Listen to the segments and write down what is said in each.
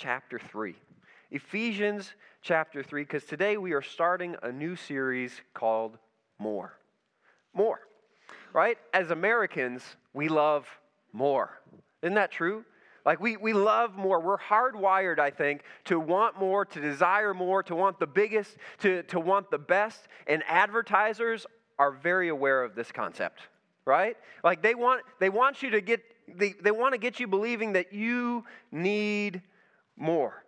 chapter 3. Ephesians chapter 3, because today we are starting a new series called More. More, right? As Americans, we love more. Isn't that true? Like, we, we love more. We're hardwired, I think, to want more, to desire more, to want the biggest, to, to want the best. And advertisers are very aware of this concept, right? Like, they want, they want you to get, they, they want to get you believing that you need more.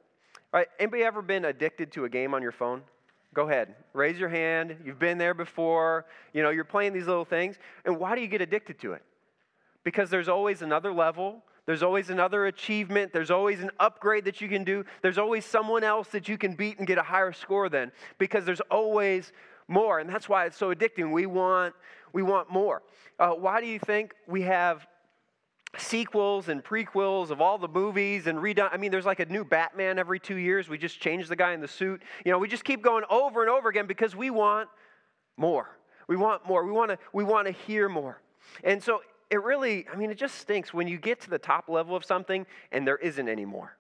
Right? Anybody ever been addicted to a game on your phone? Go ahead. Raise your hand. You've been there before. You know, you're playing these little things. And why do you get addicted to it? Because there's always another level there's always another achievement. There's always an upgrade that you can do. There's always someone else that you can beat and get a higher score than because there's always more. And that's why it's so addicting. We want, we want more. Uh, why do you think we have sequels and prequels of all the movies and redone? I mean, there's like a new Batman every two years. We just change the guy in the suit. You know, we just keep going over and over again because we want more. We want more. We want to, we want to hear more. And so it really, I mean, it just stinks when you get to the top level of something and there isn't any more.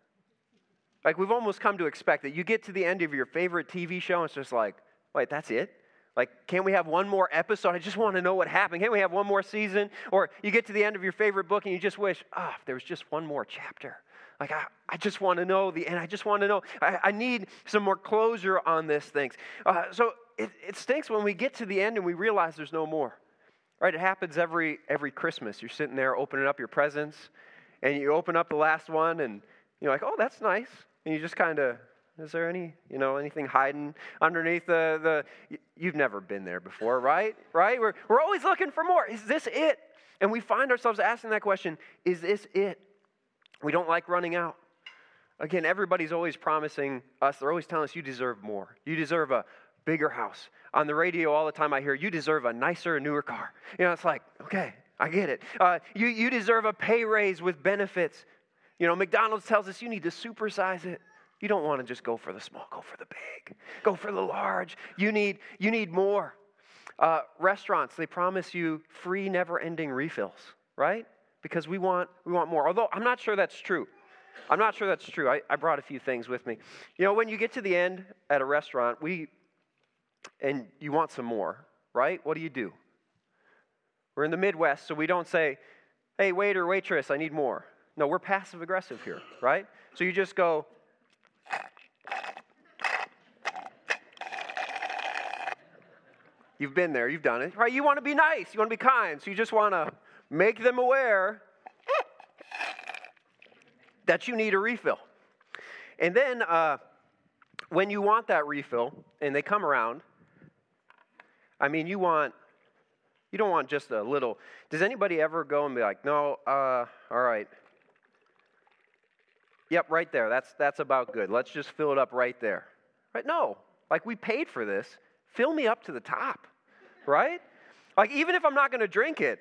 Like we've almost come to expect that you get to the end of your favorite TV show and it's just like, wait, that's it? Like, can't we have one more episode? I just want to know what happened. Can't we have one more season? Or you get to the end of your favorite book and you just wish, ah, oh, there was just one more chapter. Like, I, I just want to know the end. I just want to know. I, I need some more closure on this thing. Uh, so it, it stinks when we get to the end and we realize there's no more. Right? It happens every every Christmas. You're sitting there opening up your presents, and you open up the last one, and you're like, "Oh, that's nice." And you just kind of, is there any, you know, anything hiding underneath the the? You've never been there before, right? Right? We're we're always looking for more. Is this it? And we find ourselves asking that question: Is this it? We don't like running out. Again, everybody's always promising us. They're always telling us, "You deserve more. You deserve a bigger house. On the radio, all the time I hear, you deserve a nicer, newer car. You know, it's like, okay, I get it. Uh, you, you deserve a pay raise with benefits. You know, McDonald's tells us you need to supersize it. You don't want to just go for the small, go for the big, go for the large. You need, you need more. Uh, restaurants, they promise you free, never ending refills, right? Because we want, we want more. Although I'm not sure that's true. I'm not sure that's true. I, I brought a few things with me. You know, when you get to the end at a restaurant, we, and you want some more, right? What do you do? We're in the Midwest, so we don't say, hey, waiter, waitress, I need more. No, we're passive aggressive here, right? So you just go, You've been there, you've done it, right? You want to be nice, you want to be kind, so you just want to make them aware that you need a refill. And then uh, when you want that refill and they come around, I mean, you want, you don't want just a little. Does anybody ever go and be like, no, uh, all right. Yep, right there. That's, that's about good. Let's just fill it up right there. Right? No. Like, we paid for this. Fill me up to the top. Right? Like, even if I'm not going to drink it,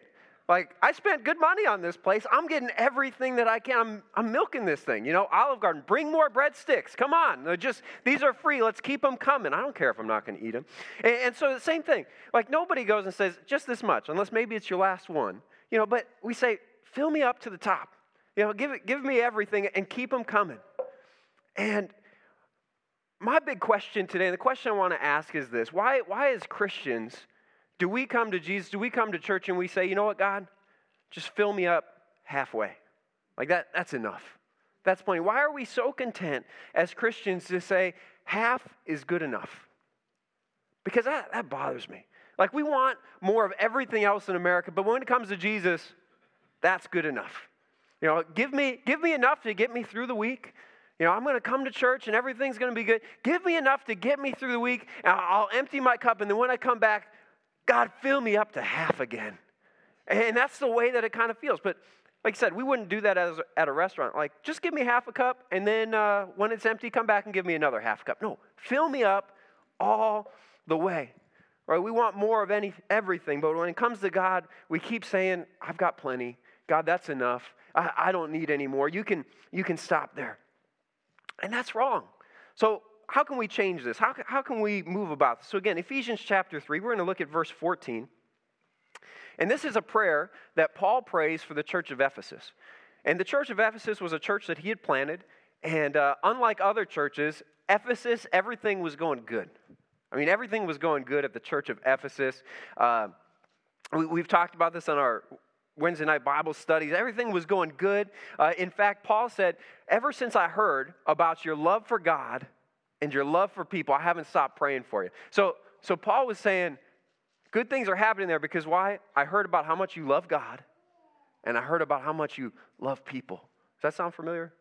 like, I spent good money on this place. I'm getting everything that I can. I'm, I'm milking this thing. You know, Olive Garden, bring more breadsticks. Come on. They're just, these are free. Let's keep them coming. I don't care if I'm not going to eat them. And, and so the same thing. Like, nobody goes and says, just this much, unless maybe it's your last one. You know, but we say, fill me up to the top. You know, give, it, give me everything and keep them coming. And my big question today, and the question I want to ask is this why, why as Christians, do we come to Jesus, do we come to church and we say, you know what, God, just fill me up halfway? Like that, that's enough. That's plenty. Why are we so content as Christians to say half is good enough? Because that, that bothers me. Like we want more of everything else in America, but when it comes to Jesus, that's good enough. You know, give me, give me enough to get me through the week. You know, I'm going to come to church and everything's going to be good. Give me enough to get me through the week, and I'll empty my cup, and then when I come back, God, fill me up to half again. And that's the way that it kind of feels. But like I said, we wouldn't do that as, at a restaurant. Like, just give me half a cup, and then uh, when it's empty, come back and give me another half cup. No, fill me up all the way. Right? We want more of any everything, but when it comes to God, we keep saying, "I've got plenty. God, that's enough. I, I don't need any more. You can you can stop there." And that's wrong. So how can we change this? How, how can we move about this? So, again, Ephesians chapter 3, we're going to look at verse 14. And this is a prayer that Paul prays for the church of Ephesus. And the church of Ephesus was a church that he had planted, And uh, unlike other churches, Ephesus, everything was going good. I mean, everything was going good at the church of Ephesus. Uh, we, have talked about this on our Wednesday night Bible studies. Everything was going good. Uh, in fact, Paul said, Ever since I heard about your love for God and your love for people, I haven't stopped praying for you. So, so Paul was saying, Good things are happening there because why? I heard about how much you love God and I heard about how much you love people. Does that sound familiar?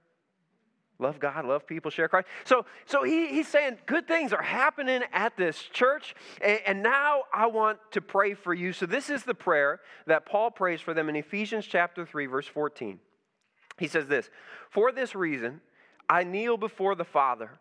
Love God, love people, share Christ. So, so he, he's saying good things are happening at this church, and, and now I want to pray for you. So, this is the prayer that Paul prays for them in Ephesians chapter 3, verse 14. He says this For this reason, I kneel before the Father,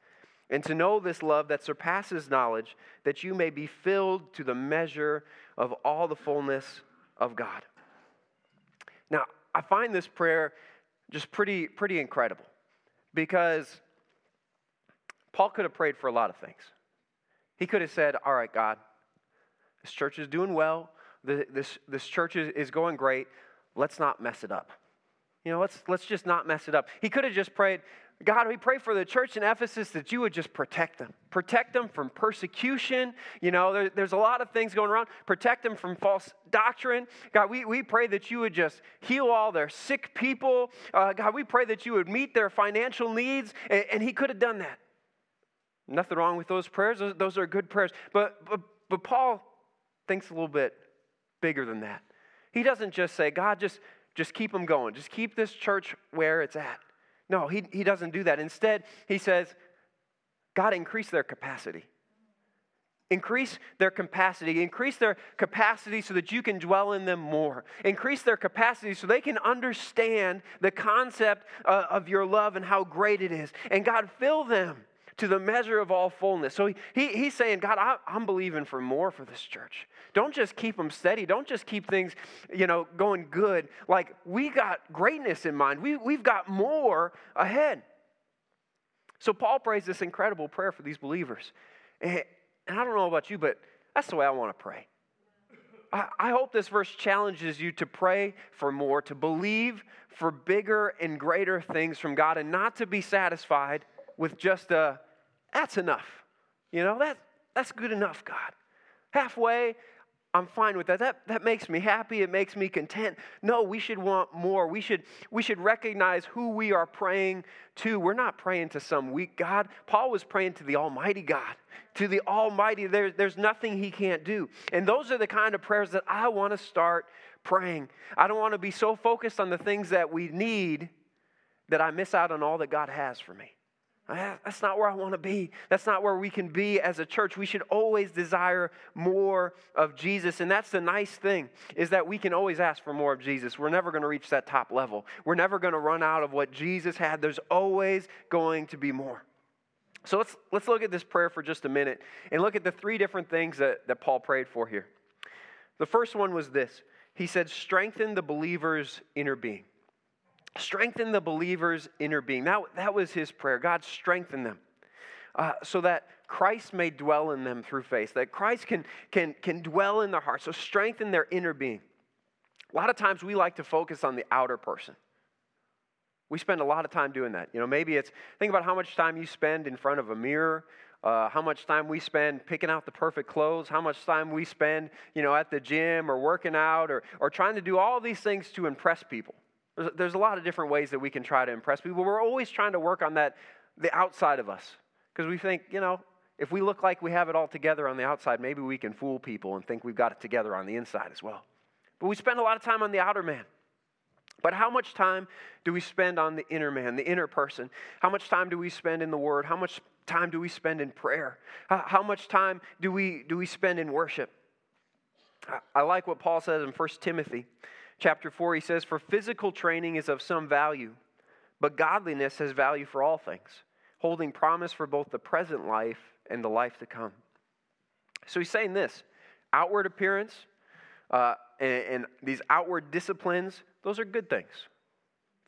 and to know this love that surpasses knowledge, that you may be filled to the measure of all the fullness of God. Now, I find this prayer just pretty, pretty incredible because Paul could have prayed for a lot of things. He could have said, All right, God, this church is doing well. This, this church is, going great. Let's not mess it up. You know, let's, let's just not mess it up. He could have just prayed, God, we pray for the church in Ephesus that you would just protect them. Protect them from persecution. You know, there, there's a lot of things going around. Protect them from false doctrine. God, we, we pray that you would just heal all their sick people. Uh, God, we pray that you would meet their financial needs. And, and he could have done that. Nothing wrong with those prayers. Those, those are good prayers. But, but, but Paul thinks a little bit bigger than that. He doesn't just say, God, just, just keep them going. Just keep this church where it's at. No, he, he doesn't do that. Instead, he says, God, increase their capacity. Increase their capacity. Increase their capacity so that you can dwell in them more. Increase their capacity so they can understand the concept uh, of your love and how great it is. And God, fill them to the measure of all fullness. So he, he he's saying, God, I, I'm believing for more for this church. Don't just keep them steady. Don't just keep things, you know, going good. Like we got greatness in mind. We, we've got more ahead. So Paul prays this incredible prayer for these believers. And, and I don't know about you, but that's the way I want to pray. I, I hope this verse challenges you to pray for more, to believe for bigger and greater things from God, and not to be satisfied with just a, that's enough. You know, that, that's good enough, God. Halfway, I'm fine with that. That, that makes me happy. It makes me content. No, we should want more. We should, we should recognize who we are praying to. We're not praying to some weak God. Paul was praying to the Almighty God, to the Almighty. There, there's nothing he can't do. And those are the kind of prayers that I want to start praying. I don't want to be so focused on the things that we need that I miss out on all that God has for me. That's not where I want to be. That's not where we can be as a church. We should always desire more of Jesus. And that's the nice thing is that we can always ask for more of Jesus. We're never going to reach that top level. We're never going to run out of what Jesus had. There's always going to be more. So let's, let's look at this prayer for just a minute and look at the three different things that, that Paul prayed for here. The first one was this He said, strengthen the believer's inner being. Strengthen the believer's inner being. That, that was his prayer. God, strengthen them uh, so that Christ may dwell in them through faith, that Christ can, can, can dwell in their hearts. So strengthen their inner being. A lot of times we like to focus on the outer person. We spend a lot of time doing that. You know, maybe it's think about how much time you spend in front of a mirror, uh, how much time we spend picking out the perfect clothes, how much time we spend, you know, at the gym or working out or, or trying to do all these things to impress people. There's, a lot of different ways that we can try to impress people. We're always trying to work on that, the outside of us. Because we think, you know, if we look like we have it all together on the outside, maybe we can fool people and think we've got it together on the inside as well. But we spend a lot of time on the outer man. But how much time do we spend on the inner man, the inner person? How much time do we spend in the Word? How much time do we spend in prayer? How, much time do we, do we spend in worship? I like what Paul says in 1 Timothy chapter 4, he says, For physical training is of some value, but godliness has value for all things, holding promise for both the present life and the life to come. So he's saying this outward appearance uh, and, and these outward disciplines, those are good things.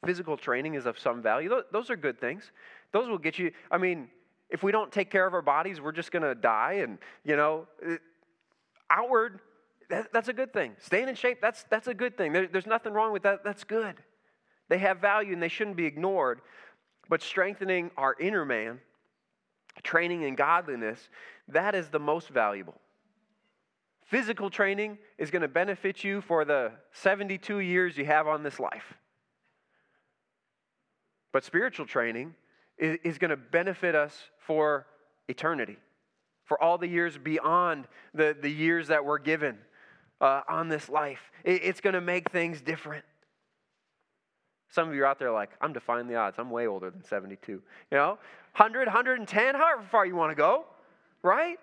Physical training is of some value. Those are good things. Those will get you, I mean, if we don't take care of our bodies, we're just going to die. And, you know, outward, that, that's a good thing. Staying in shape, that's, that's a good thing. There, there's nothing wrong with that. That's good. They have value and they shouldn't be ignored. But strengthening our inner man, training in godliness, that is the most valuable. Physical training is going to benefit you for the 72 years you have on this life. But spiritual training is, is going to benefit us for eternity, for all the years beyond the, the years that we're given uh, on this life. It, it's going to make things different. Some of you are out there like, I'm defying the odds. I'm way older than 72. You know, 100, 110, however far you want to go, right?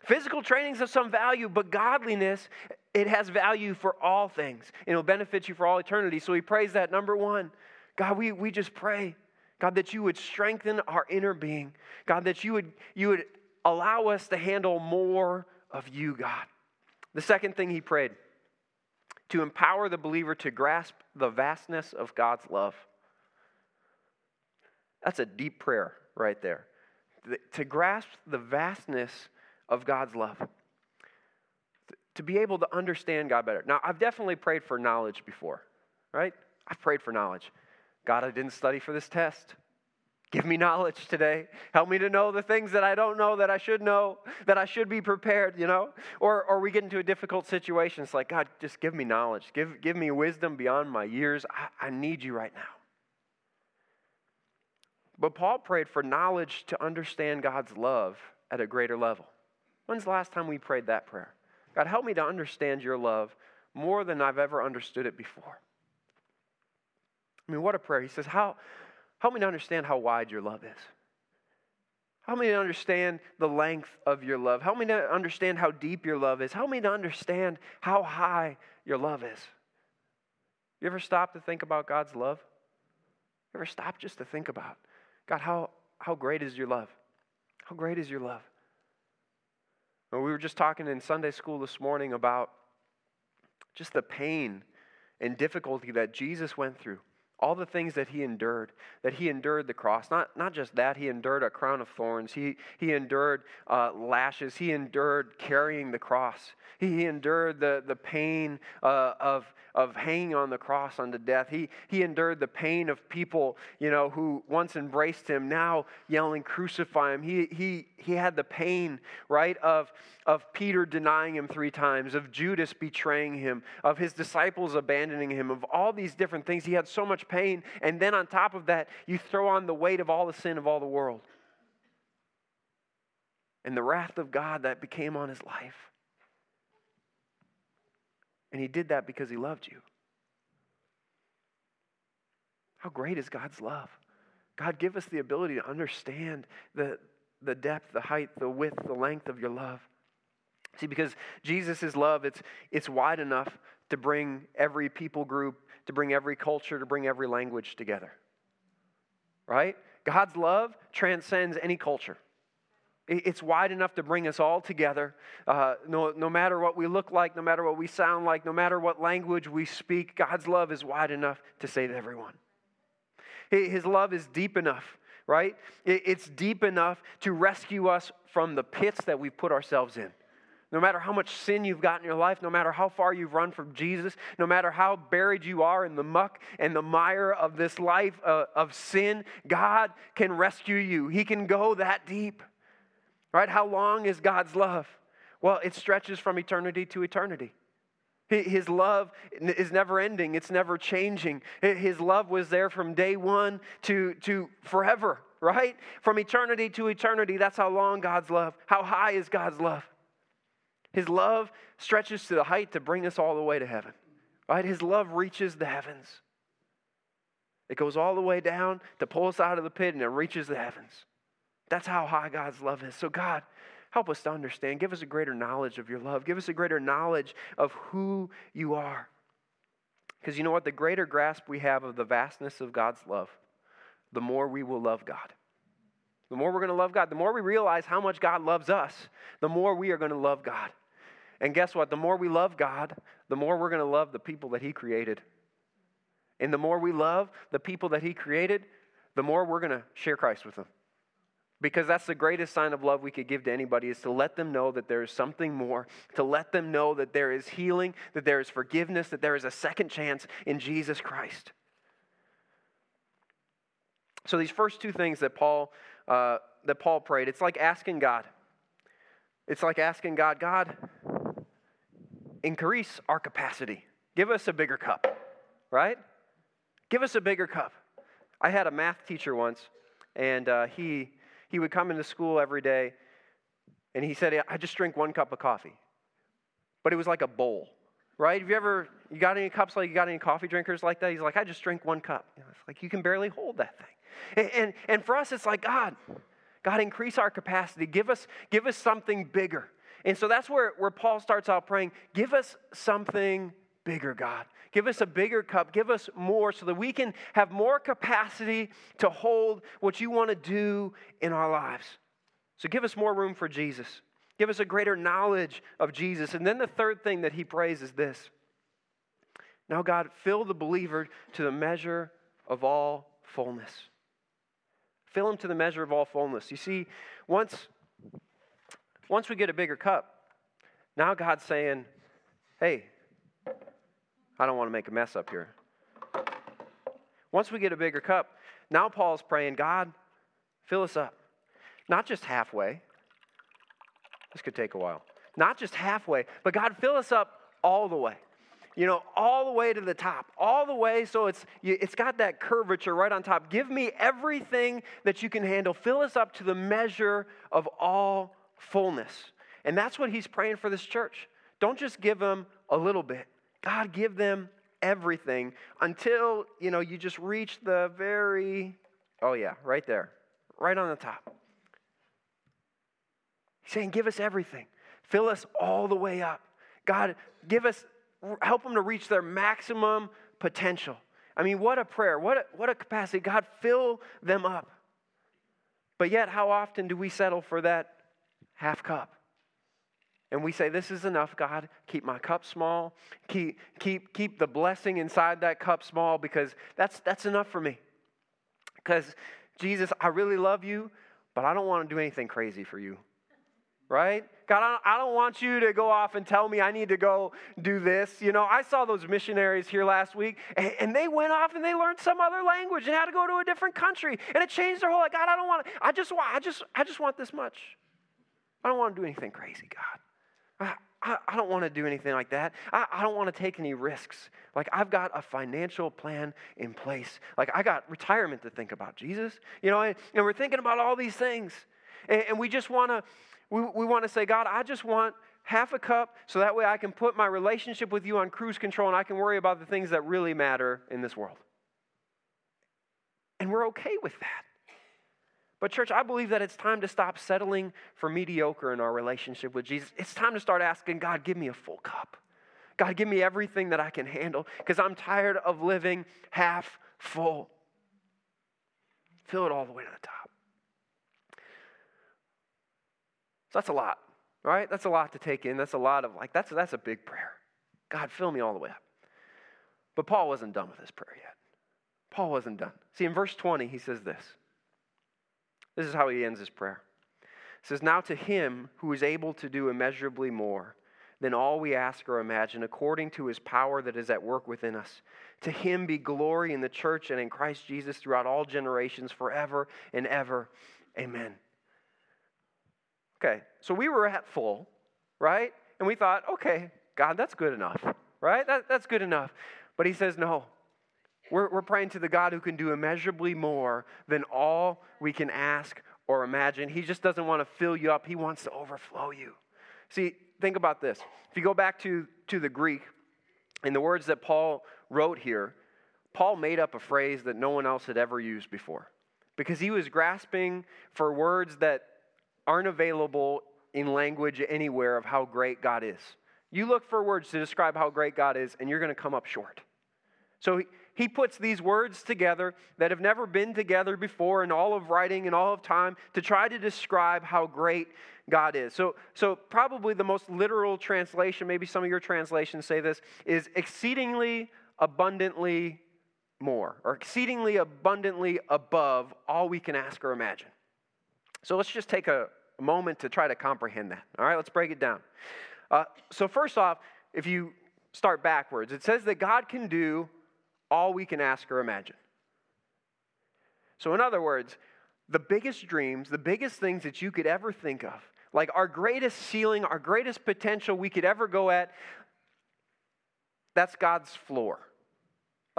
Physical training's of some value, but godliness, it has value for all things. It'll benefit you for all eternity. So he prays that number one. God, we, we just pray, God, that you would strengthen our inner being. God, that you would, you would allow us to handle more of you, God. The second thing he prayed, to empower the believer to grasp the vastness of God's love. That's a deep prayer right there. To grasp the vastness of God's love. To be able to understand God better. Now, I've definitely prayed for knowledge before, right? I've prayed for knowledge. God, I didn't study for this test. Give me knowledge today. Help me to know the things that I don't know that I should know, that I should be prepared, you know? Or, or we get into a difficult situation. It's like, God, just give me knowledge. Give, give me wisdom beyond my years. I, I need you right now. But Paul prayed for knowledge to understand God's love at a greater level. When's the last time we prayed that prayer? God, help me to understand your love more than I've ever understood it before. I mean, what a prayer. He says, how, Help me to understand how wide your love is. Help me to understand the length of your love. Help me to understand how deep your love is. Help me to understand how high your love is. You ever stop to think about God's love? You ever stop just to think about, God, how, how great is your love? How great is your love? we were just talking in Sunday school this morning about just the pain and difficulty that Jesus went through all the things that he endured, that he endured the cross. Not, not just that, he endured a crown of thorns. He, he endured uh, lashes. He endured carrying the cross. He, he endured the, the pain uh, of, of hanging on the cross unto death. He, he endured the pain of people, you know, who once embraced him, now yelling, crucify him. He, he, he had the pain, right, of, of Peter denying him three times, of Judas betraying him, of his disciples abandoning him, of all these different things. He had so much pain. And then on top of that, you throw on the weight of all the sin of all the world and the wrath of God that became on his life. And he did that because he loved you. How great is God's love? God, give us the ability to understand the, the depth, the height, the width, the length of your love. See, because Jesus' love, it's, it's wide enough to bring every people group, to bring every culture, to bring every language together. Right? God's love transcends any culture. It's wide enough to bring us all together. Uh, no, no matter what we look like, no matter what we sound like, no matter what language we speak, God's love is wide enough to save everyone. His love is deep enough, right? It's deep enough to rescue us from the pits that we've put ourselves in. No matter how much sin you've got in your life, no matter how far you've run from Jesus, no matter how buried you are in the muck and the mire of this life uh, of sin, God can rescue you. He can go that deep. Right? How long is God's love? Well, it stretches from eternity to eternity. His love is never ending, it's never changing. His love was there from day one to, to forever, right? From eternity to eternity. That's how long God's love. How high is God's love? His love stretches to the height to bring us all the way to heaven, right? His love reaches the heavens. It goes all the way down to pull us out of the pit and it reaches the heavens. That's how high God's love is. So, God, help us to understand. Give us a greater knowledge of your love. Give us a greater knowledge of who you are. Because you know what? The greater grasp we have of the vastness of God's love, the more we will love God. The more we're going to love God, the more we realize how much God loves us, the more we are going to love God. And guess what? The more we love God, the more we're going to love the people that He created. And the more we love the people that He created, the more we're going to share Christ with them. Because that's the greatest sign of love we could give to anybody is to let them know that there is something more, to let them know that there is healing, that there is forgiveness, that there is a second chance in Jesus Christ. So these first two things that Paul uh, that Paul prayed, it's like asking God. It's like asking God, God, increase our capacity. Give us a bigger cup, right? Give us a bigger cup. I had a math teacher once, and uh, he he would come into school every day, and he said, "I just drink one cup of coffee," but it was like a bowl, right? Have you ever you got any cups like you got any coffee drinkers like that? He's like, "I just drink one cup." You know, it's like you can barely hold that thing. And, and, and for us, it's like, God, God, increase our capacity. Give us, give us something bigger. And so that's where, where Paul starts out praying, give us something bigger, God. Give us a bigger cup. Give us more so that we can have more capacity to hold what you want to do in our lives. So give us more room for Jesus. Give us a greater knowledge of Jesus. And then the third thing that he prays is this Now, God, fill the believer to the measure of all fullness. Fill him to the measure of all fullness. You see, once, once we get a bigger cup, now God's saying, hey, I don't want to make a mess up here. Once we get a bigger cup, now Paul's praying, God, fill us up. Not just halfway. This could take a while. Not just halfway, but God, fill us up all the way you know, all the way to the top, all the way so it's, it's got that curvature right on top. Give me everything that you can handle. Fill us up to the measure of all fullness. And that's what he's praying for this church. Don't just give them a little bit. God, give them everything until, you know, you just reach the very, oh yeah, right there, right on the top. He's saying, give us everything. Fill us all the way up. God, give us help them to reach their maximum potential. I mean, what a prayer, what a, what a capacity. God, fill them up. But yet, how often do we settle for that half cup? And we say, This is enough, God. Keep my cup small. Keep, keep, keep the blessing inside that cup small because that's, that's enough for me. Because, Jesus, I really love you, but I don't want to do anything crazy for you right? God, I don't want you to go off and tell me I need to go do this. You know, I saw those missionaries here last week, and, they went off and they learned some other language and had to go to a different country, and it changed their whole life. God, I don't want. I just want. I just. I just want this much. I don't want to do anything crazy, God. I, I, I don't want to do anything like that. I, I don't want to take any risks. Like, I've got a financial plan in place. Like, I got retirement to think about, Jesus. You know, and, and we're thinking about all these things. And, and we just want to we, we want to say, God, I just want half a cup so that way I can put my relationship with you on cruise control and I can worry about the things that really matter in this world. And we're okay with that. But, church, I believe that it's time to stop settling for mediocre in our relationship with Jesus. It's time to start asking God, give me a full cup. God, give me everything that I can handle because I'm tired of living half full. Fill it all the way to the top. So that's a lot, right? That's a lot to take in. That's a lot of like, that's, that's a big prayer. God, fill me all the way up. But Paul wasn't done with his prayer yet. Paul wasn't done. See, in verse 20, he says this. This is how he ends his prayer. He says, Now to him who is able to do immeasurably more than all we ask or imagine, according to his power that is at work within us. To him be glory in the church and in Christ Jesus throughout all generations, forever and ever. Amen. Okay, so we were at full, right? And we thought, okay, God, that's good enough, right? That, that's good enough. But he says, no. We're, we're praying to the God who can do immeasurably more than all we can ask or imagine. He just doesn't want to fill you up, he wants to overflow you. See, think about this. If you go back to, to the Greek, in the words that Paul wrote here, Paul made up a phrase that no one else had ever used before because he was grasping for words that aren't available in language anywhere of how great God is. You look for words to describe how great God is, and you're going to come up short. So he, puts these words together that have never been together before in all of writing and all of time to try to describe how great God is. So, so probably the most literal translation, maybe some of your translations say this, is exceedingly abundantly more, or exceedingly abundantly above all we can ask or imagine. So let's just take a, a moment to try to comprehend that. All right, let's break it down. Uh, so, first off, if you start backwards, it says that God can do all we can ask or imagine. So, in other words, the biggest dreams, the biggest things that you could ever think of, like our greatest ceiling, our greatest potential we could ever go at, that's God's floor.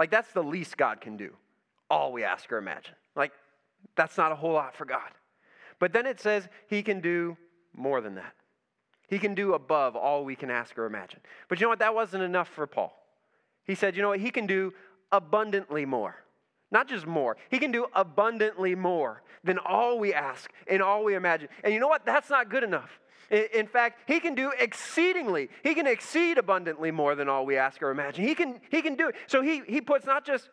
Like, that's the least God can do, all we ask or imagine. Like, that's not a whole lot for God. But then it says He can do more than that. He can do above all we can ask or imagine. But you know what? That wasn't enough for Paul. He said, you know what? He can do abundantly more. Not just more, he can do abundantly more than all we ask and all we imagine. And you know what? That's not good enough. In fact, he can do exceedingly. He can exceed abundantly more than all we ask or imagine. He can, he can do it. So he, he puts not just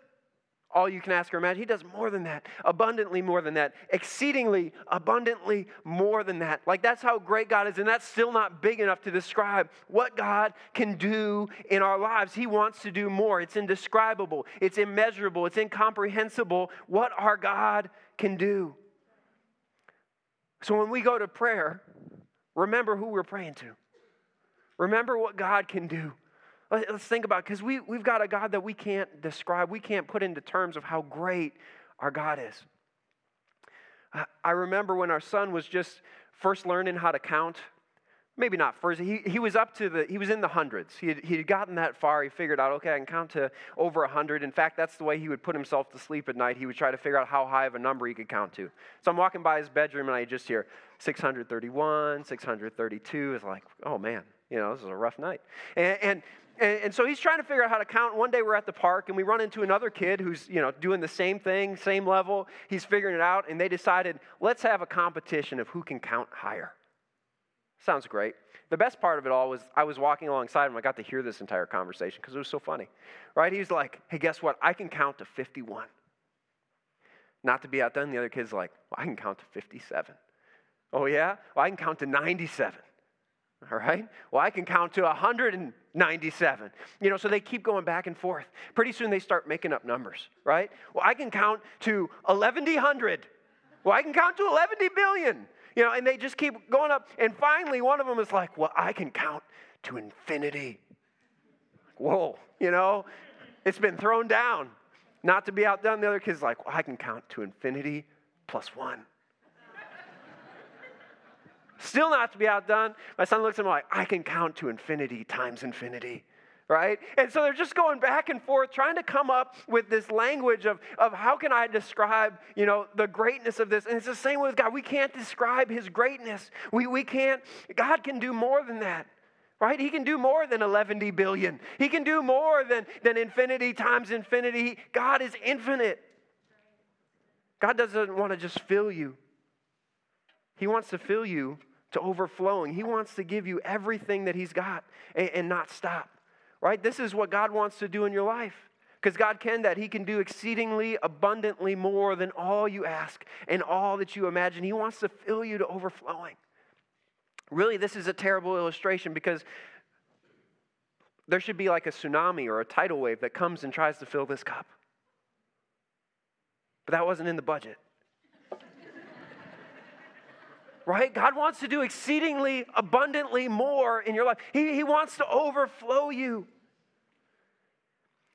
all you can ask or imagine. He does more than that, abundantly more than that, exceedingly abundantly more than that. Like that's how great God is, and that's still not big enough to describe what God can do in our lives. He wants to do more. It's indescribable, it's immeasurable, it's incomprehensible what our God can do. So when we go to prayer, remember who we're praying to. Remember what God can do. Let's think about because we, we've got a God that we can't describe, we can't put into terms of how great our God is. I remember when our son was just first learning how to count. Maybe not first. He, he was up to the, he was in the hundreds. He had, he had gotten that far. He figured out, okay, I can count to over a hundred. In fact, that's the way he would put himself to sleep at night. He would try to figure out how high of a number he could count to. So I'm walking by his bedroom and I just hear 631, 632. It's like, oh man, you know, this is a rough night. And, and, and, and, so he's trying to figure out how to count. One day we're at the park and we run into another kid who's, you know, doing the same thing, same level. He's figuring it out and they decided, let's have a competition of who can count higher. Sounds great. The best part of it all was I was walking alongside him. I got to hear this entire conversation because it was so funny. Right? He's like, hey, guess what? I can count to 51. Not to be outdone, the other kid's like, well, I can count to 57. Oh, yeah? Well, I can count to 97. All right? Well, I can count to 197. You know, so they keep going back and forth. Pretty soon they start making up numbers, right? Well, I can count to 1100. Well, I can count to 11 billion. You know, and they just keep going up. And finally, one of them is like, Well, I can count to infinity. Whoa, you know, it's been thrown down. Not to be outdone, the other kid's like, Well, I can count to infinity plus one. Still not to be outdone. My son looks at me like, I can count to infinity times infinity. Right? And so they're just going back and forth, trying to come up with this language of, of how can I describe, you know, the greatness of this. And it's the same with God. We can't describe his greatness. We, we can't, God can do more than that right? He can do more than 11 billion. He can do more than, than infinity times infinity. God is infinite. God doesn't want to just fill you, He wants to fill you to overflowing. He wants to give you everything that He's got and, and not stop, right? This is what God wants to do in your life. Because God can that. He can do exceedingly abundantly more than all you ask and all that you imagine. He wants to fill you to overflowing. Really, this is a terrible illustration because there should be like a tsunami or a tidal wave that comes and tries to fill this cup. But that wasn't in the budget right? God wants to do exceedingly abundantly more in your life. He, he wants to overflow you.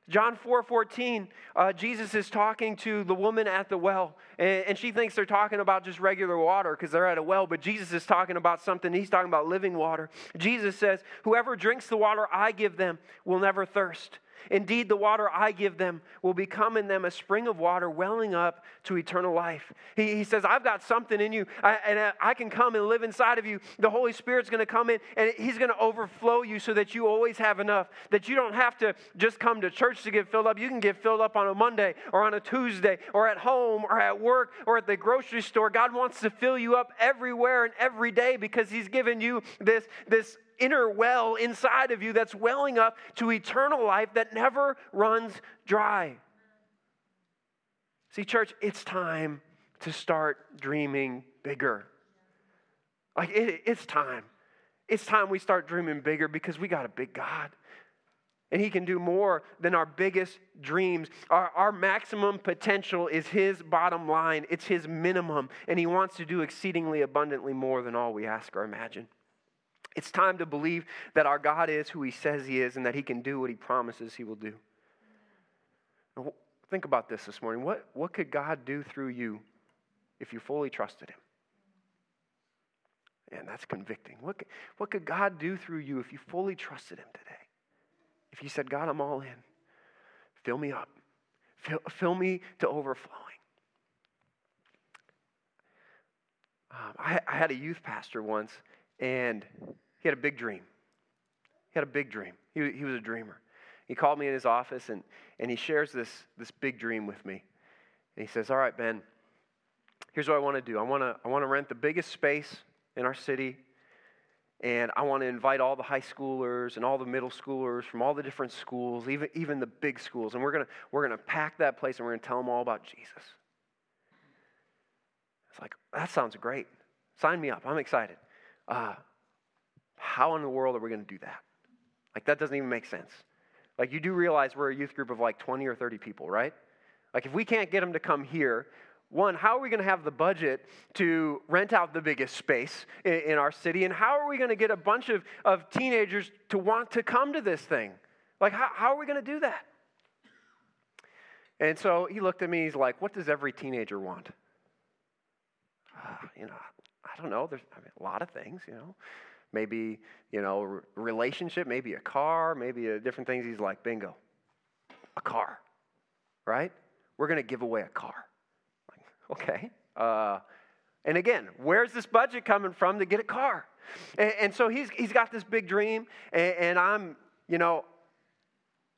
John 4 14, uh, Jesus is talking to the woman at the well, and, and she thinks they're talking about just regular water because they're at a well, but Jesus is talking about something. He's talking about living water. Jesus says, Whoever drinks the water I give them will never thirst. Indeed, the water I give them will become in them a spring of water welling up to eternal life. He, he says, I've got something in you, I, and I can come and live inside of you. The Holy Spirit's going to come in, and He's going to overflow you so that you always have enough, that you don't have to just come to church to get filled up. You can get filled up on a Monday or on a Tuesday or at home or at work or at the grocery store. God wants to fill you up everywhere and every day because He's given you this, this inner well inside of you that's welling up to eternal life that never runs dry. See, church, it's time to start dreaming bigger. Like, it, it's time. It's time we start dreaming bigger because we got a big God. And He can do more than our biggest dreams. Our, our maximum potential is His bottom line, it's His minimum. And He wants to do exceedingly abundantly more than all we ask or imagine. It's time to believe that our God is who He says He is and that He can do what He promises He will do. Think about this this morning. What, what could God do through you if you fully trusted Him? And that's convicting. What, what could God do through you if you fully trusted Him today? If you said, God, I'm all in, fill me up, fill, fill me to overflowing. Um, I, I had a youth pastor once, and he had a big dream. He had a big dream. He, he was a dreamer. He called me in his office, and, and he shares this, this big dream with me. And he says, All right, Ben, here's what I want to do I want to I want to rent the biggest space in our city and I want to invite all the high schoolers and all the middle schoolers from all the different schools, even, even the big schools. And we're going to we're to pack that place and we're going to tell them all about Jesus. It's like, that sounds great. Sign me up. I'm excited. Uh, how in the world are we going to do that? Like, that doesn't even make sense. Like, you do realize we're a youth group of like 20 or 30 people, right? Like, if we can't get them to come here, one, how are we going to have the budget to rent out the biggest space in, in our city? And how are we going to get a bunch of, of teenagers to want to come to this thing? Like, how, how are we going to do that? And so he looked at me, he's like, What does every teenager want? Uh, you know, I don't know. There's I mean, a lot of things, you know. Maybe, you know, relationship, maybe a car, maybe a different things. He's like, Bingo, a car, right? We're going to give away a car. Okay. Uh, and again, where's this budget coming from to get a car? And, and so he's, he's got this big dream, and, and, I'm, you know,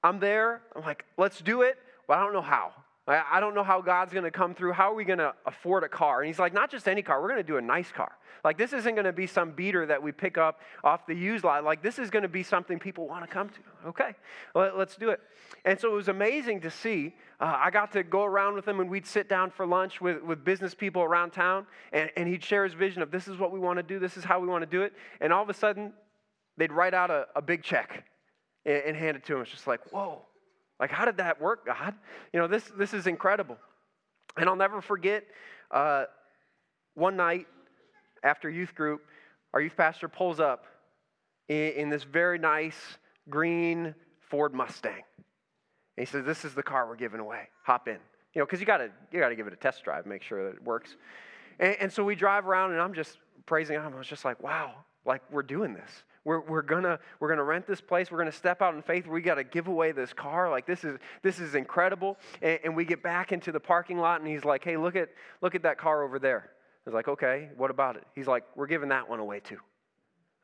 I'm there. I'm like, let's do it. But I don't know how. I, don't know how God's going to come through. How are we going to afford a car? And he's like, not just any car. We're going to do a nice car. Like, this isn't going to be some beater that we pick up off the used lot. Like, this is going to be something people want to come to. Okay, let, us do it. And so it was amazing to see. Uh, I got to go around with him, and we'd sit down for lunch with, with business people around town, and, and he'd share his vision of this is what we want to do, this is how we want to do it. And all of a sudden, they'd write out a, a big check and, and hand it to him. It's just like, whoa, like, how did that work, God? You know, this, this is incredible. And I'll never forget uh, one night after youth group, our youth pastor pulls up in, in this very nice green Ford Mustang. And he says, This is the car we're giving away. Hop in. You know, because you gotta you gotta give it a test drive, make sure that it works. And, and so we drive around and I'm just praising him. I was just like, wow, like we're doing this. We're, we're gonna we're gonna rent this place. We're gonna step out in faith. We got to give away this car. Like this is this is incredible. And, and, we get back into the parking lot, and he's like, "Hey, look at look at that car over there." I was like, "Okay, what about it?" He's like, "We're giving that one away too."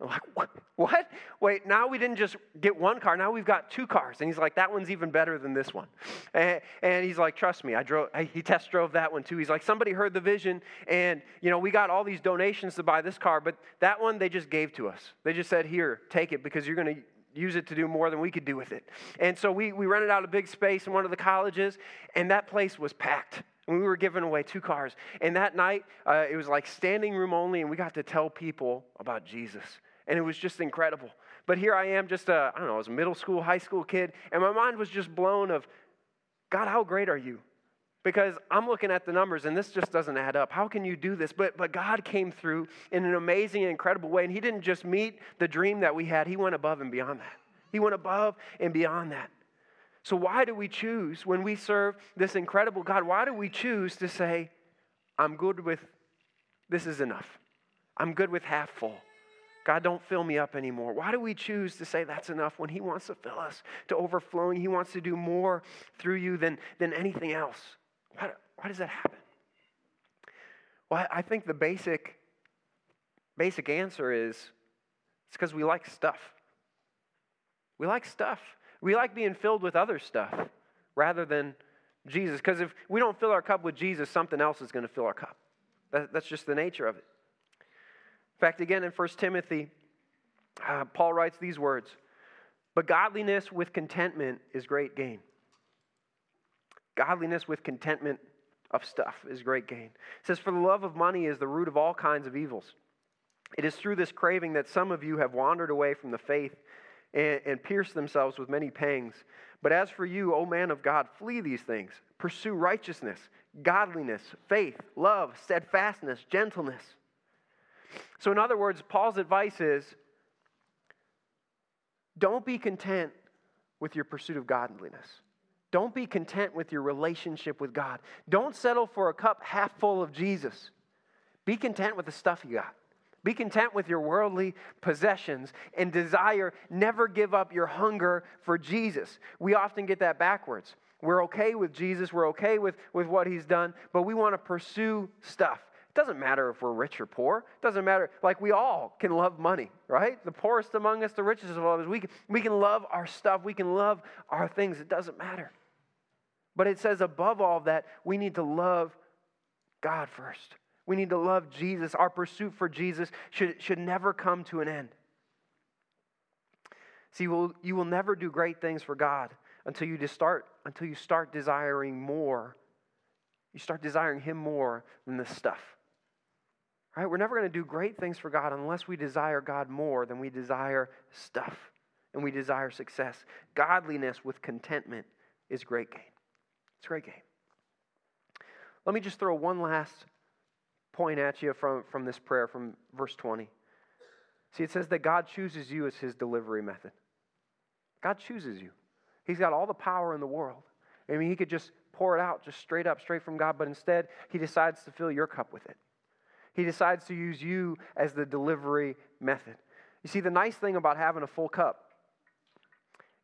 I'm like, what? Wait, now we didn't just get one car. Now we've got two cars. And he's like, that one's even better than this one. And, he's like, trust me, I drove, he test drove that one too. He's like, somebody heard the vision and, you know, we got all these donations to buy this car, but that one they just gave to us. They just said, here, take it because you're going to use it to do more than we could do with it. And so we, we rented out a big space in one of the colleges and that place was packed. And we were giving away two cars. And that night, uh, it was like standing room only, and we got to tell people about Jesus and it was just incredible. But here I am, just a, I don't know, I was a middle school, high school kid, and my mind was just blown of, God, how great are you? Because I'm looking at the numbers and this just doesn't add up. How can you do this? But, but God came through in an amazing and incredible way, and He didn't just meet the dream that we had, He went above and beyond that. He went above and beyond that. So, why do we choose when we serve this incredible God? Why do we choose to say, I'm good with this is enough? I'm good with half full. God, don't fill me up anymore. Why do we choose to say that's enough when He wants to fill us to overflowing? He wants to do more through you than, than anything else. Why, why does that happen? Well, I think the basic, basic answer is it's because we like stuff. We like stuff. We like being filled with other stuff rather than Jesus. Because if we don't fill our cup with Jesus, something else is going to fill our cup. That, that's just the nature of it. In fact, again in 1 Timothy Uh, Paul writes these words But godliness with contentment is great gain. Godliness with contentment of stuff is great gain. It says, For the love of money is the root of all kinds of evils. It is through this craving that some of you have wandered away from the faith and, and pierced themselves with many pangs. But as for you, O man of God, flee these things. Pursue righteousness, godliness, faith, love, steadfastness, gentleness. So, in other words, Paul's advice is don't be content with your pursuit of godliness. Don't be content with your relationship with God. Don't settle for a cup half full of Jesus. Be content with the stuff you got. Be content with your worldly possessions and desire. Never give up your hunger for Jesus. We often get that backwards. We're okay with Jesus, we're okay with, with what he's done, but we want to pursue stuff. It doesn't matter if we're rich or poor. It doesn't matter. Like we all can love money, right? The poorest among us, the richest of us. We can, we can love our stuff. We can love our things. It doesn't matter. But it says, above all that, we need to love God first. We need to love Jesus. Our pursuit for Jesus should, should never come to an end. See, will, you will never do great things for God until you start until you start desiring more. You start desiring Him more than this stuff. Right? We're never going to do great things for God unless we desire God more than we desire stuff and we desire success. Godliness with contentment is great gain. It's great gain. Let me just throw one last point at you from, from this prayer, from verse 20. See, it says that God chooses you as his delivery method. God chooses you. He's got all the power in the world. I mean, he could just pour it out just straight up, straight from God, but instead, he decides to fill your cup with it. He decides to use you as the delivery method. You see, the nice thing about having a full cup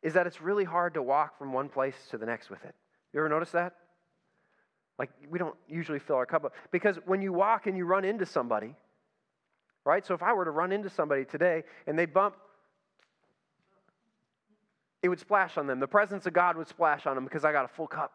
is that it's really hard to walk from one place to the next with it. You ever notice that? Like, we don't usually fill our cup up. Because when you walk and you run into somebody, right? So if I were to run into somebody today and they bump, it would splash on them. The presence of God would splash on them because I got a full cup.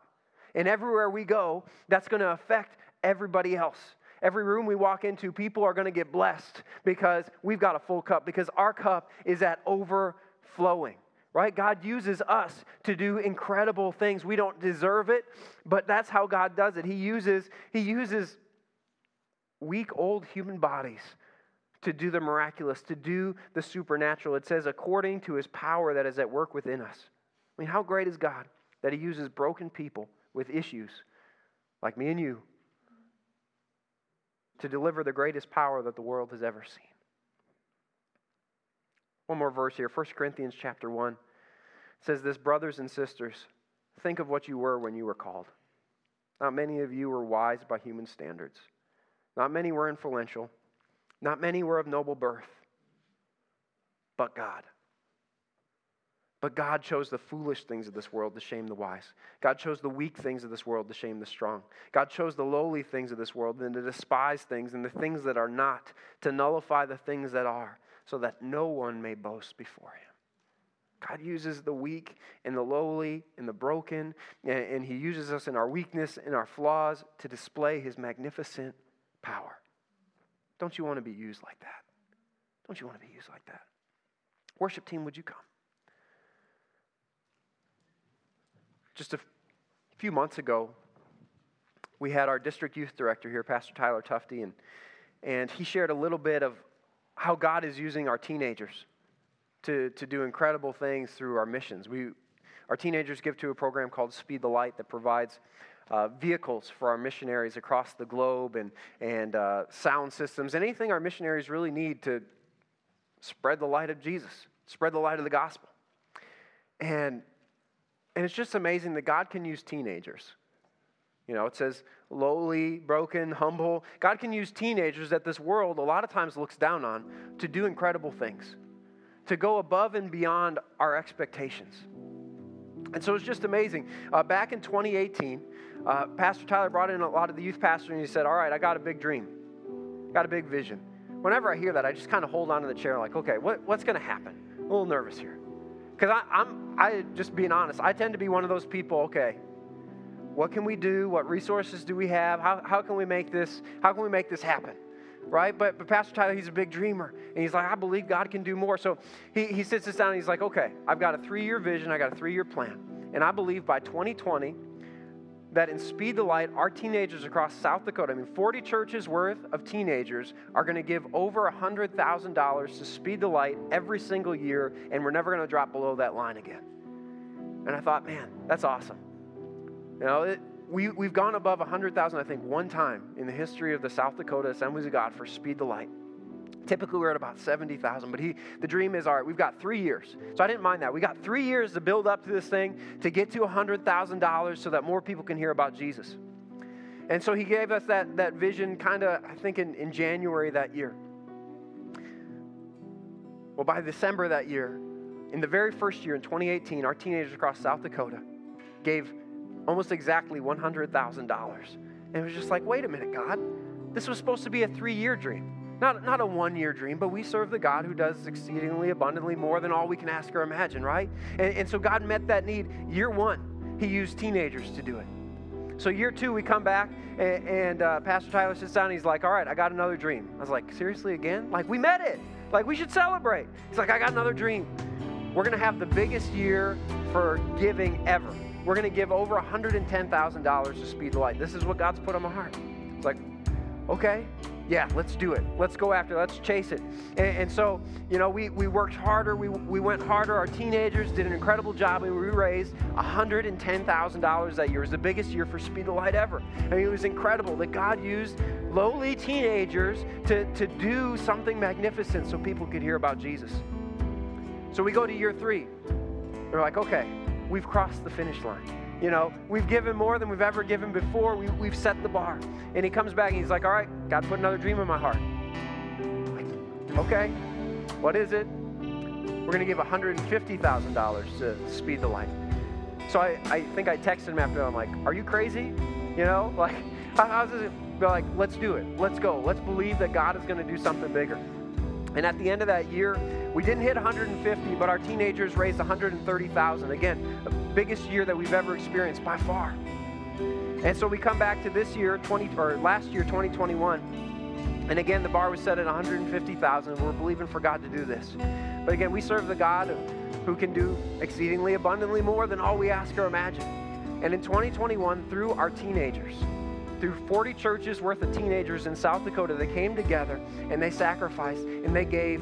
And everywhere we go, that's going to affect everybody else. Every room we walk into, people are going to get blessed because we've got a full cup, because our cup is at overflowing right? God uses us to do incredible things. We don't deserve it, but that's how God does it. He uses, he uses weak, old human bodies to do the miraculous, to do the supernatural. It says, according to his power that is at work within us. I mean, how great is God that he uses broken people with issues like me and you to deliver the greatest power that the world has ever seen? One more verse here, 1 Corinthians chapter 1. Says this, brothers and sisters, think of what you were when you were called. Not many of you were wise by human standards. Not many were influential. Not many were of noble birth. But God. But God chose the foolish things of this world to shame the wise. God chose the weak things of this world to shame the strong. God chose the lowly things of this world and to despise things and the things that are not, to nullify the things that are so that no one may boast before him. God uses the weak and the lowly and the broken, and, He uses us in our weakness and our flaws to display His magnificent power. Don't you want to be used like that? Don't you want to be used like that? Worship team, would you come? Just a few months ago, we had our district youth director here, Pastor Tyler Tufty, and, and he shared a little bit of how God is using our teenagers to, to do incredible things through our missions. We, our teenagers give to a program called Speed the Light that provides uh, vehicles for our missionaries across the globe and, and uh, sound systems, anything our missionaries really need to spread the light of Jesus, spread the light of the gospel. And, and it's just amazing that God can use teenagers you know, it says lowly, broken, humble. God can use teenagers that this world a lot of times looks down on to do incredible things, to go above and beyond our expectations. And so it's just amazing. Uh, back in 2018, uh, Pastor Tyler brought in a lot of the youth pastors and he said, All right, I got a big dream, got a big vision. Whenever I hear that, I just kind of hold on to the chair, like, okay, what, what's going to happen? A little nervous here. Because I'm, I just being honest, I tend to be one of those people, okay, what can we do? What resources do we have? How, how can we make this, how can we make this happen? right? But, but Pastor Tyler, he's a big dreamer. And he's like, I believe God can do more. So he, he sits us down and he's like, okay, I've got a three year vision, I got a three year plan. And I believe by 2020, that in Speed the Light, our teenagers across South Dakota, I mean, 40 churches worth of teenagers are going to give over $100,000 to Speed the Light every single year, and we're never going to drop below that line again. And I thought, man, that's awesome. You know, it, we, we've gone above 100,000, I think, one time in the history of the South Dakota Assemblies of God for Speed the Light. Typically, we're at about 70,000, but he, the dream is all right, we've got three years. So I didn't mind that. We got three years to build up to this thing to get to $100,000 so that more people can hear about Jesus. And so he gave us that, that vision kind of, I think, in, in January that year. Well, by December that year, in the very first year in 2018, our teenagers across South Dakota gave almost exactly $100,000. And it was just like, wait a minute, God, this was supposed to be a three year dream. Not, not a one year dream, but we serve the God who does exceedingly abundantly more than all we can ask or imagine, right? And, and so God met that need. Year one, He used teenagers to do it. So, year two, we come back, and, and uh, Pastor Tyler sits down and he's like, All right, I got another dream. I was like, Seriously, again? Like, we met it. Like, we should celebrate. He's like, I got another dream. We're going to have the biggest year for giving ever. We're going to give over $110,000 to Speed the Light. This is what God's put on my heart. It's like, okay, yeah, let's do it. Let's go after it. Let's chase it. And, and, so, you know, we, we worked harder. We, we went harder. Our teenagers did an incredible job. And we raised $110,000 that year. It was the biggest year for Speed of Light ever. I mean, it was incredible that God used lowly teenagers to, to do something magnificent so people could hear about Jesus. So we go to year three. We're like, okay, we've crossed the finish line. You know, we've given more than we've ever given before. We, we've set the bar. And he comes back and he's like, all right, God put another dream in my heart. Like, okay, what is it? We're going to give $150,000 to Speed the Light. So I, I think I texted him after. I'm like, are you crazy? You know, like, how, how's this? They're like, let's do it. Let's go. Let's believe that God is going to do something bigger. And at the end of that year, we didn't hit 150, but our teenagers raised 130,000. Again, the biggest year that we've ever experienced by far. And so we come back to this year, 20 or last year, 2021. And again, the bar was set at 150,000. We're believing for God to do this. But again, we serve the God who can do exceedingly abundantly more than all we ask or imagine. And in 2021, through our teenagers, through 40 churches worth of teenagers in South Dakota, they came together and they sacrificed and they gave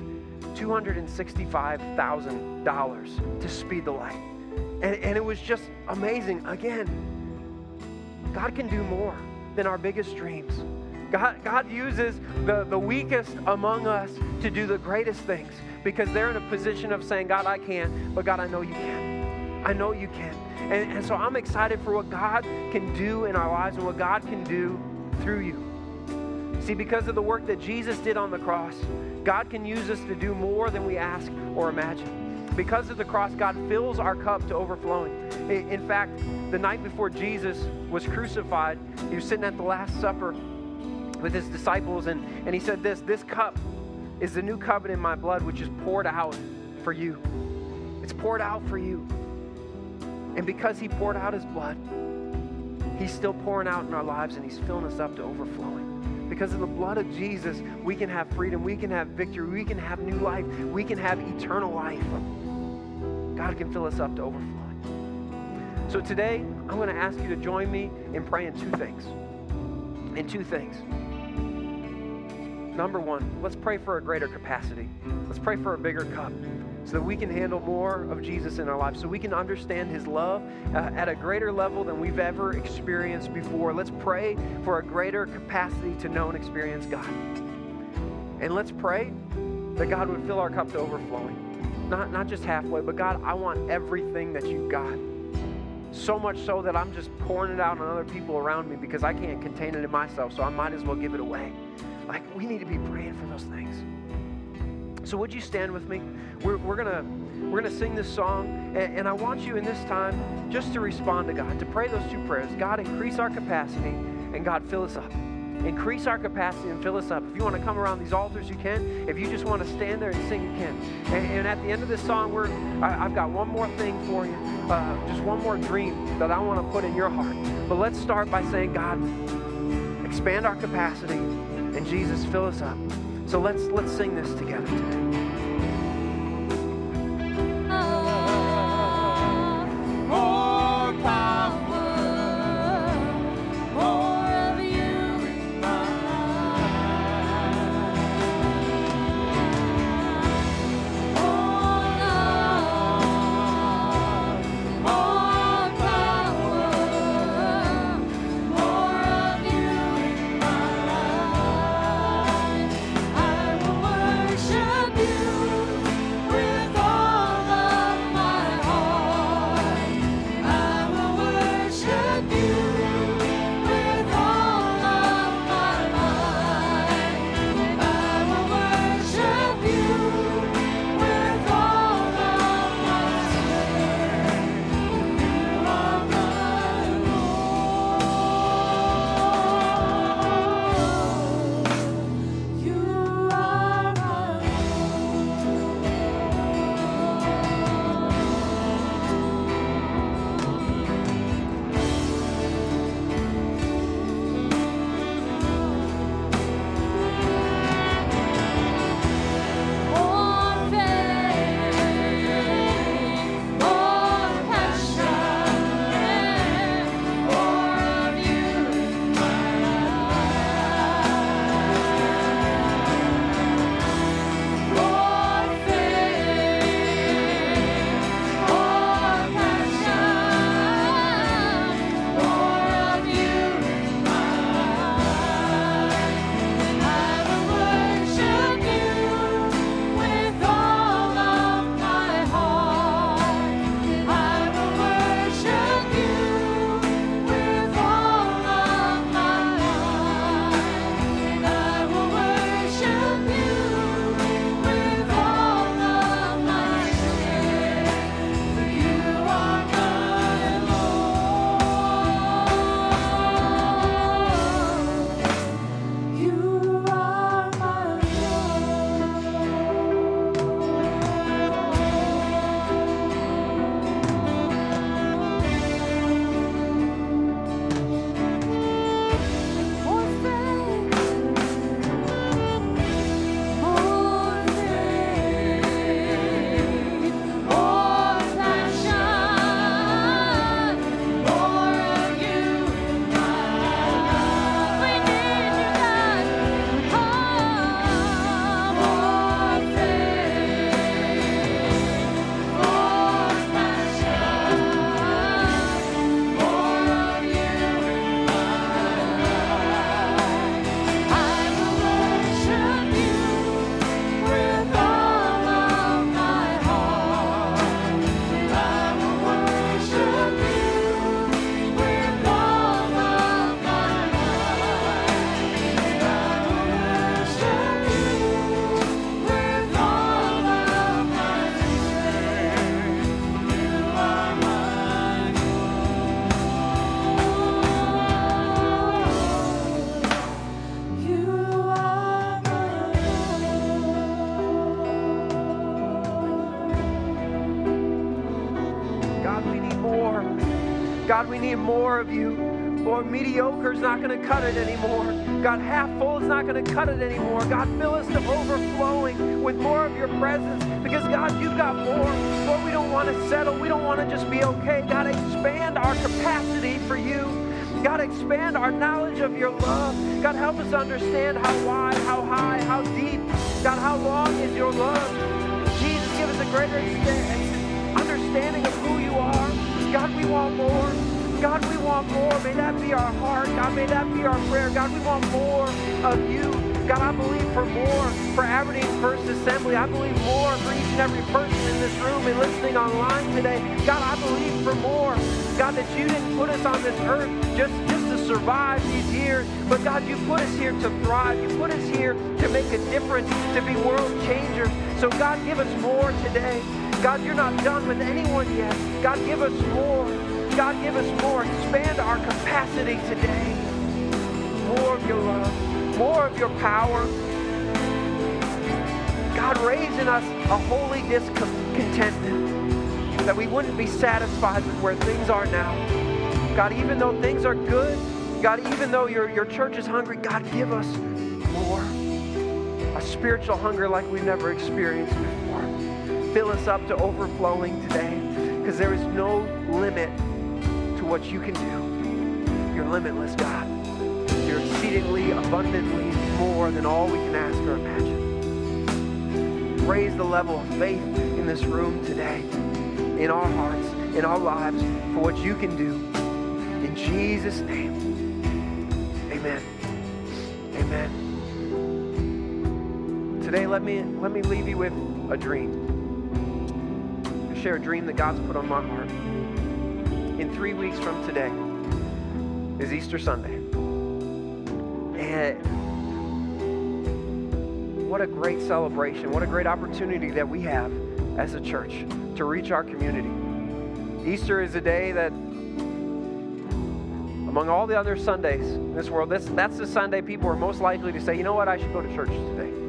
$265,000 to speed the light. And, and it was just amazing. Again, God can do more than our biggest dreams. God, God uses the, the weakest among us to do the greatest things because they're in a position of saying, God, I can't, but God, I know you can. I know you can. And, and so I'm excited for what God can do in our lives and what God can do through you. See, because of the work that Jesus did on the cross, God can use us to do more than we ask or imagine. Because of the cross, God fills our cup to overflowing. In fact, the night before Jesus was crucified, he was sitting at the Last Supper with his disciples, and, and he said this This cup is the new covenant in my blood, which is poured out for you. It's poured out for you. And because he poured out his blood, he's still pouring out in our lives and he's filling us up to overflowing. Because of the blood of Jesus, we can have freedom, we can have victory, we can have new life, we can have eternal life. God can fill us up to overflowing. So today, I'm going to ask you to join me in praying two things. In two things. Number one, let's pray for a greater capacity. Let's pray for a bigger cup so that we can handle more of Jesus in our lives, so we can understand his love uh, at a greater level than we've ever experienced before. Let's pray for a greater capacity to know and experience God. And let's pray that God would fill our cup to overflowing. Not, not just halfway, but God, I want everything that you've got. So much so that I'm just pouring it out on other people around me because I can't contain it in myself, so I might as well give it away. Like, we need to be praying for those things. So would you stand with me? We're, we're gonna we're gonna sing this song, and, and I want you in this time just to respond to God, to pray those two prayers. God, increase our capacity, and God, fill us up. Increase our capacity and fill us up. If you want to come around these altars, you can. If you just want to stand there and sing, you can. And, and at the end of this song, we're, I, have got one more thing for you, uh, just one more dream that I want to put in your heart. But let's start by saying, God, expand our capacity And Jesus, fill us up. So let's let's sing this together today. God, we need more of you. Lord, mediocre is not going to cut it anymore. God, half full is not going to cut it anymore. God, fill us to overflowing with more of your presence because, God, you've got more. Lord, we don't want to settle. We don't want to just be okay. God, expand our capacity for you. God, expand our knowledge of your love. God, help us understand how wide, how high, how deep. God, how long is your love? Jesus, give us a greater understanding of who you are. God, we want more. God, we want more. May that be our heart. God, may that be our prayer. God, we want more of you. God, I believe for more for Aberdeen First Assembly. I believe more for each and every person in this room and listening online today. God, I believe for more. God, that you didn't put us on this earth just, just to survive these years, but God, you put us here to thrive. You put us here to make a difference, to be world changers. So God, give us more today. God, you're not done with anyone yet. God, give us more. God, give us more. Expand our capacity today. More of your love, more of your power. God, raise in us a holy discontentment that we wouldn't be satisfied with where things are now. God, even though things are good, God, even though your, your church is hungry, God, give us more. a spiritual hunger like we've never experienced before. Fill us up to overflowing today because there is no limit to what you can do. You're limitless, God. You're exceedingly abundantly more than all we can ask or imagine. Raise the level of faith in this room today, in our hearts, in our lives, for what you can do. In Jesus' name, amen. Amen. Today, let me, let me leave you with a dream. Share a dream that God's put on my heart. In three weeks from today is Easter Sunday. And what a great celebration. What a great opportunity that we have as a church to reach our community. Easter is a day that, among all the other Sundays in this world, that's, that's the Sunday people are most likely to say, you know what, I should go to church today.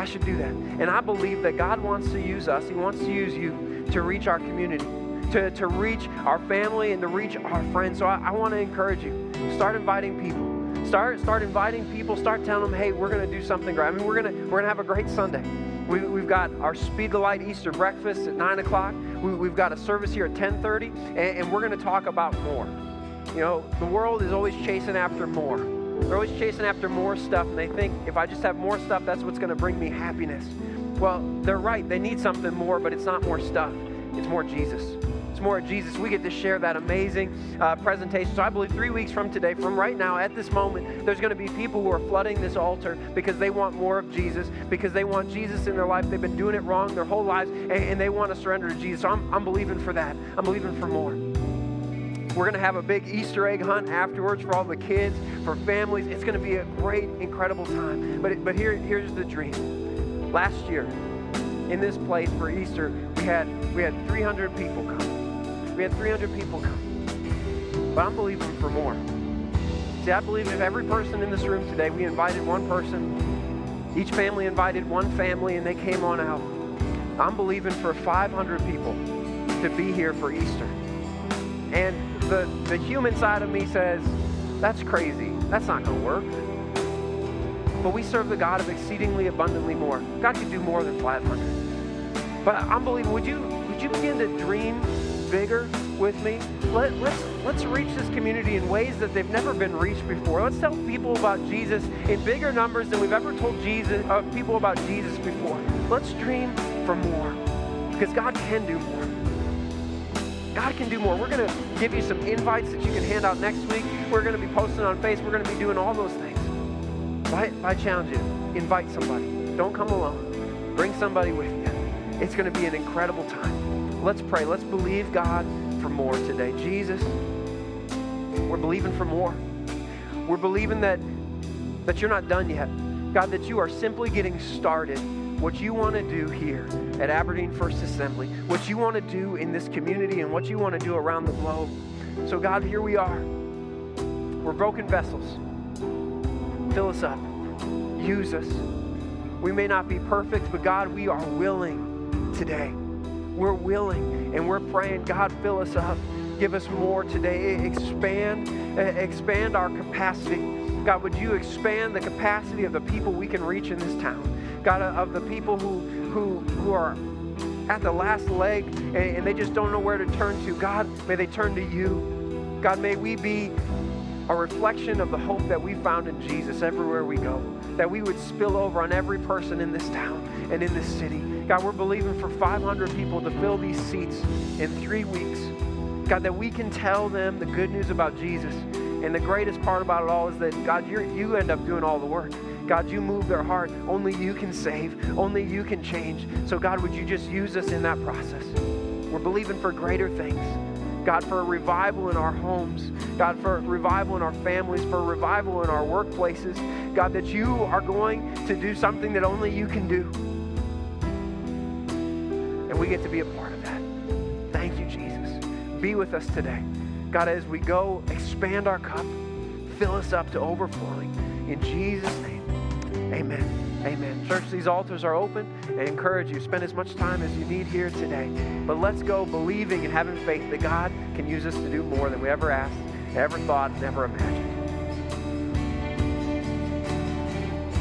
I should do that. And I believe that God wants to use us, He wants to use you to reach our community. To, to reach our family and to reach our friends. So I, I want to encourage you. Start inviting people. Start, start inviting people. Start telling them, hey, we're going to do something great. I mean, we're going to, we're to have a great Sunday. We, we've got our Speed the Light Easter breakfast at 9 o'clock. We, have got a service here at 10.30, and, and we're going to talk about more. You know, the world is always chasing after more. They're always chasing after more stuff, and they think if I just have more stuff, that's what's going to bring me happiness. Well, they're right. They need something more, but it's not more stuff. It's more Jesus It's more Jesus, we get to share that amazing uh, presentation. So I believe three weeks from today, from right now, at this moment, there's going to be people who are flooding this altar because they want more of Jesus, because they want Jesus in their life. They've been doing it wrong their whole lives, and, and they want to surrender to Jesus. So I'm, I'm believing for that. I'm believing for more. We're going to have a big Easter egg hunt afterwards for all the kids, for families. It's going to be a great, incredible time. But, but here, here's the dream. Last year, in this place for Easter, we had, we had 300 people come. We had 300 people come. But I'm believing for more. See, I believe if every person in this room today, we invited one person, each family invited one family, and they came on out. I'm believing for 500 people to be here for Easter. And the, the human side of me says, that's crazy. That's not going to work. But we serve the God of exceedingly abundantly more. God can do more than 500. But I'm believing, would you, would you begin to dream bigger with me. Let, let's, let's reach this community in ways that they've never been reached before. Let's tell people about Jesus in bigger numbers than we've ever told Jesus, uh, people about Jesus before. Let's dream for more because God can do more. God can do more. We're going to give you some invites that you can hand out next week. We're going to be posting on Facebook. We're going to be doing all those things. I, I challenge you, invite somebody. Don't come alone. Bring somebody with you. It's going to be an incredible time. Let's pray. Let's believe God for more today. Jesus, we're believing for more. We're believing that, that you're not done yet. God, that you are simply getting started. What you want to do here at Aberdeen First Assembly, what you want to do in this community, and what you want to do around the globe. So, God, here we are. We're broken vessels. Fill us up. Use us. We may not be perfect, but God, we are willing today we're willing and we're praying, God, fill us up. Give us more today. Expand, expand our capacity. God, would you expand the capacity of the people we can reach in this town? God, of the people who, who, who are at the last leg and, they just don't know where to turn to. God, may they turn to you. God, may we be a reflection of the hope that we found in Jesus everywhere we go, that we would spill over on every person in this town and in this city. God, we're believing for 500 people to fill these seats in three weeks. God, that we can tell them the good news about Jesus. And the greatest part about it all is that, God, you end up doing all the work. God, you move their heart. Only you can save. Only you can change. So, God, would you just use us in that process? We're believing for greater things. God, for a revival in our homes. God, for a revival in our families, for a revival in our workplaces. God, that you are going to do something that only you can do And we get to be a part of that. Thank you, Jesus. Be with us today. God, as we go, expand our cup, fill us up to overflowing. In Jesus' name, amen. Amen. Church, these altars are open. I encourage you, spend as much time as you need here today. But let's go believing and having faith that God can use us to do more than we ever asked, ever thought, never imagined.